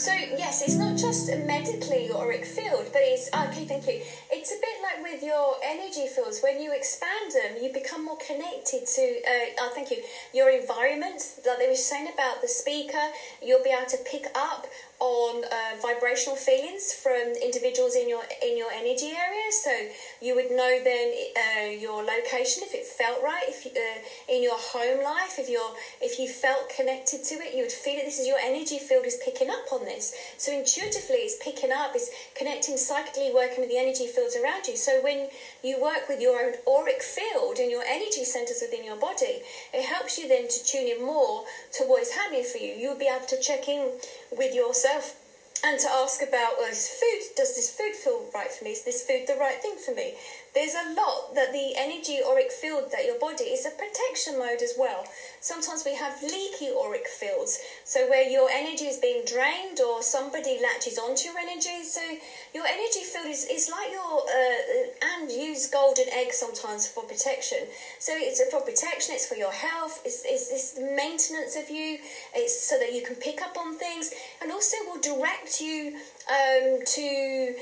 So yes, it's not just a medically auric field, but it's okay. Thank you. It's a bit like with your energy fields. When you expand them, you become more connected to. Uh, oh, thank you. Your environment, like they were saying about the speaker, you'll be able to pick up on uh, vibrational feelings from individuals in your in your energy area. So you would know then uh, your location if it felt right. If uh, in your home life, if you're if you felt connected to it, you would feel it. This is your energy field is picking up on this. So intuitively, it's picking up. It's connecting psychically, working with the energy fields around you. So when you work with your own auric field and your energy centers within your body, it helps you then to tune in more to what is happening for you. You'll be able to check in with yourself and to ask about well, is food does this food feel right for me is this food the right thing for me there's a lot that the energy auric field that your body is a protection mode as well. Sometimes we have leaky auric fields, so where your energy is being drained or somebody latches onto your energy. So your energy field is, is like your uh, and use golden egg sometimes for protection. So it's for protection, it's for your health, it's, it's, it's maintenance of you, it's so that you can pick up on things, and also will direct you um, to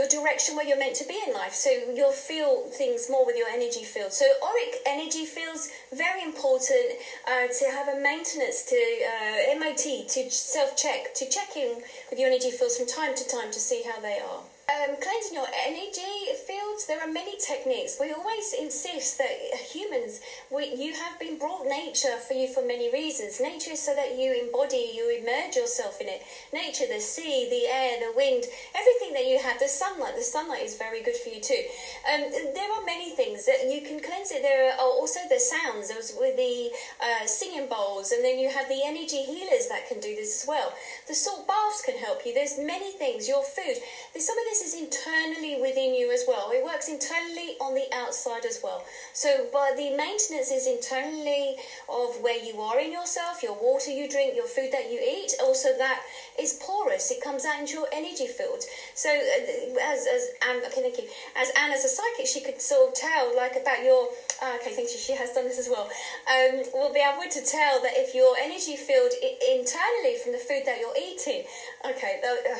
your direction where you're meant to be in life. So you'll feel things more with your energy field. So auric energy fields very important uh, to have a maintenance to uh, MOT to self check to check in with your energy fields from time to time to see how they are. Um, cleansing your energy fields, there are many techniques. We always insist that humans, we, you have been brought nature for you for many reasons. Nature is so that you embody, you immerse yourself in it. Nature, the sea, the air, the wind, everything that you have, the sunlight, the sunlight is very good for you too. Um, there are many things that you can cleanse it. There are also the sounds with the uh, singing bowls, and then you have the energy healers that can do this as well. The salt baths can help you. There's many things. Your food. There's some of this is internally within you as well. It works internally on the outside as well. So, but the maintenance is internally of where you are in yourself, your water you drink, your food that you eat. Also, that is porous. It comes out into your energy field. So, uh, as as Anne, okay, thank you. As Anne, as a psychic, she could sort of tell like about your. Uh, okay, thank you. She has done this as well. Um, will be able to tell that if your energy field internally from the food that you're eating. Okay, uh,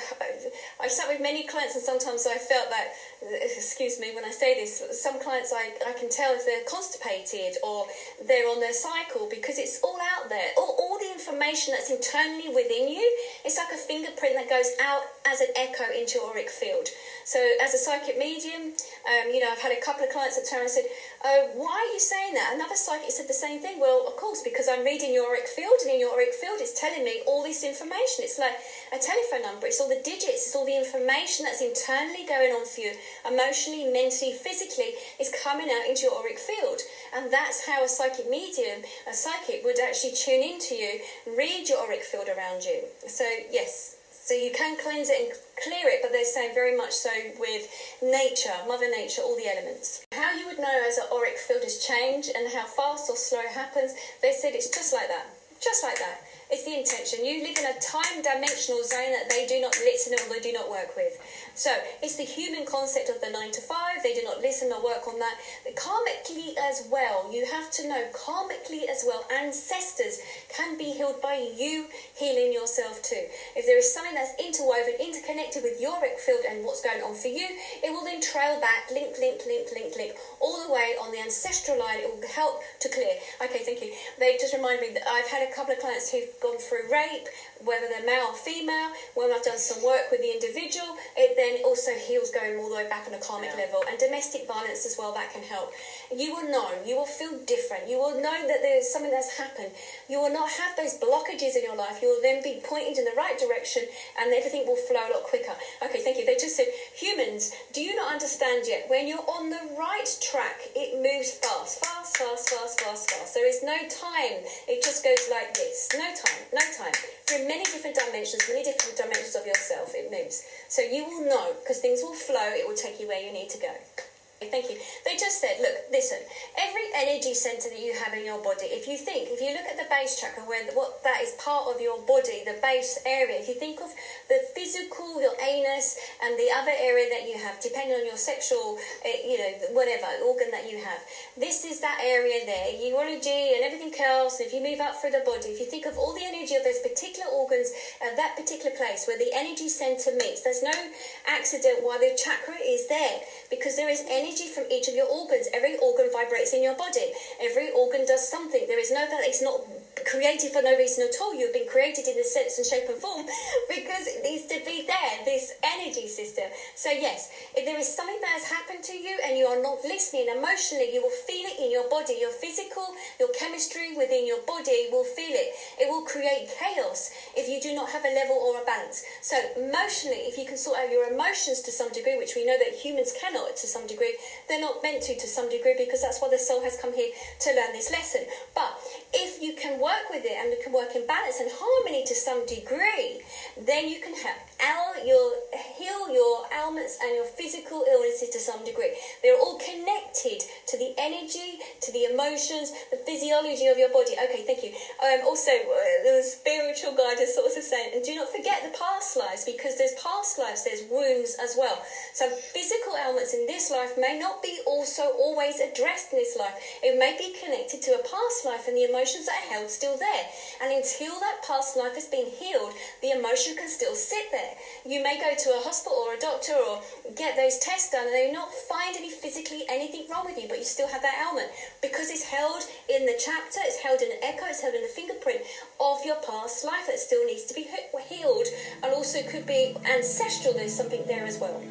I've sat with many clients and sometimes I felt that, excuse me when I say this, some clients I, I can tell if they're constipated or they're on their cycle because it's all out there. All, all the information that's internally within you, it's like a fingerprint that goes out as an echo into your auric field. So as a psychic medium, um, you know, I've had a couple of clients that turn and said, uh, why are you saying that? Another psychic said the same thing. Well, of course, because I'm reading your auric field and in your auric field it's telling me all this information. It's like a telephone number. It's all the digits. It's all the information that's internally going on for you, emotionally, mentally, physically, is coming out into your auric field. And that's how a psychic medium, a psychic, would actually tune into you, read your auric field around you. So, yes, so you can cleanse it and clear it, but they're saying very much so with nature, Mother Nature, all the elements. How you would know as an auric field has changed and how fast or slow happens, they said it's just like that. Just like that. It's the intention. You live in a time dimensional zone that they do not listen or they do not work with. So it's the human concept of the nine to five. They do not listen or work on that. But karmically as well, you have to know karmically as well, ancestors can be healed by you healing yourself too. If there is something that's interwoven, interconnected with your auric field and what's going on for you, it will then trail back, link, link, link, link, link, all the way on the ancestral line. It will help to clear. Okay, thank you. They just remind me that I've had a couple of clients who've gone through rape, whether they're male or female, when I've done some work with the individual, it then also heals going all the way back on a karmic yeah. level. And domestic violence as well, that can help. You will know, you will feel different. You will know that there's something that's happened. You will not have those blockages in your life. You will then be pointed in the right direction and everything will flow a lot quicker. Okay, thank you. They just said, humans, do you not understand yet? When you're on the right track, it moves fast, fast, fast, fast, fast, fast. There is no time. It just goes like this. No time, no time. Through many different dimensions, many different dimensions of yourself, it moves. So you will know, because things will flow, it will take you where you need to go. Thank you. They just said, look, listen, every energy center that you have in your body, if you think, if you look at the base chakra, where what that is part of your body, the base area, if you think of the physical, your anus, and the other area that you have, depending on your sexual, uh, you know, whatever organ that you have, this is that area there, urology and everything else. If you move up through the body, if you think of all the energy of those particular organs at that particular place where the energy center meets, there's no accident why the chakra is there because there is energy energy from each of your organs. Every organ vibrates in your body. Every organ does something. There is no that it's not created for no reason at all. You've been created in a sense and shape and form because it needs to be there, this energy system. So, yes, if there is something that has happened to you and you are not listening emotionally, you will feel it in your body. Your physical, your chemistry within your body will feel it. It will create chaos if you do not have a level or a balance. So, emotionally, if you can sort out your emotions to some degree, which we know that humans cannot to some degree, they're not meant to to some degree because that's why the soul has come here to learn this lesson. But if you can work with it and you can work in balance and harmony to some degree, then you can help al- your, heal your ailments and your physical illnesses to some degree. They're all connected to the energy, to the emotions, the physiology of your body. Okay, thank you. Um, also, uh, the spiritual guidance also saying, and do not forget the past lives because there's past lives, there's wounds as well. So physical ailments in this life may not be also always addressed this life. It may be connected to a past life and the emotions that are held still there. And until that past life has been healed, the emotion can still sit there. You may go to a hospital or a doctor or get those tests done and they not find any physically anything wrong with you, but you still have that ailment because it's held in the chapter, it's held in an echo, it's held in the fingerprint of your past life that still needs to be healed and also could be ancestral. There's something there as well.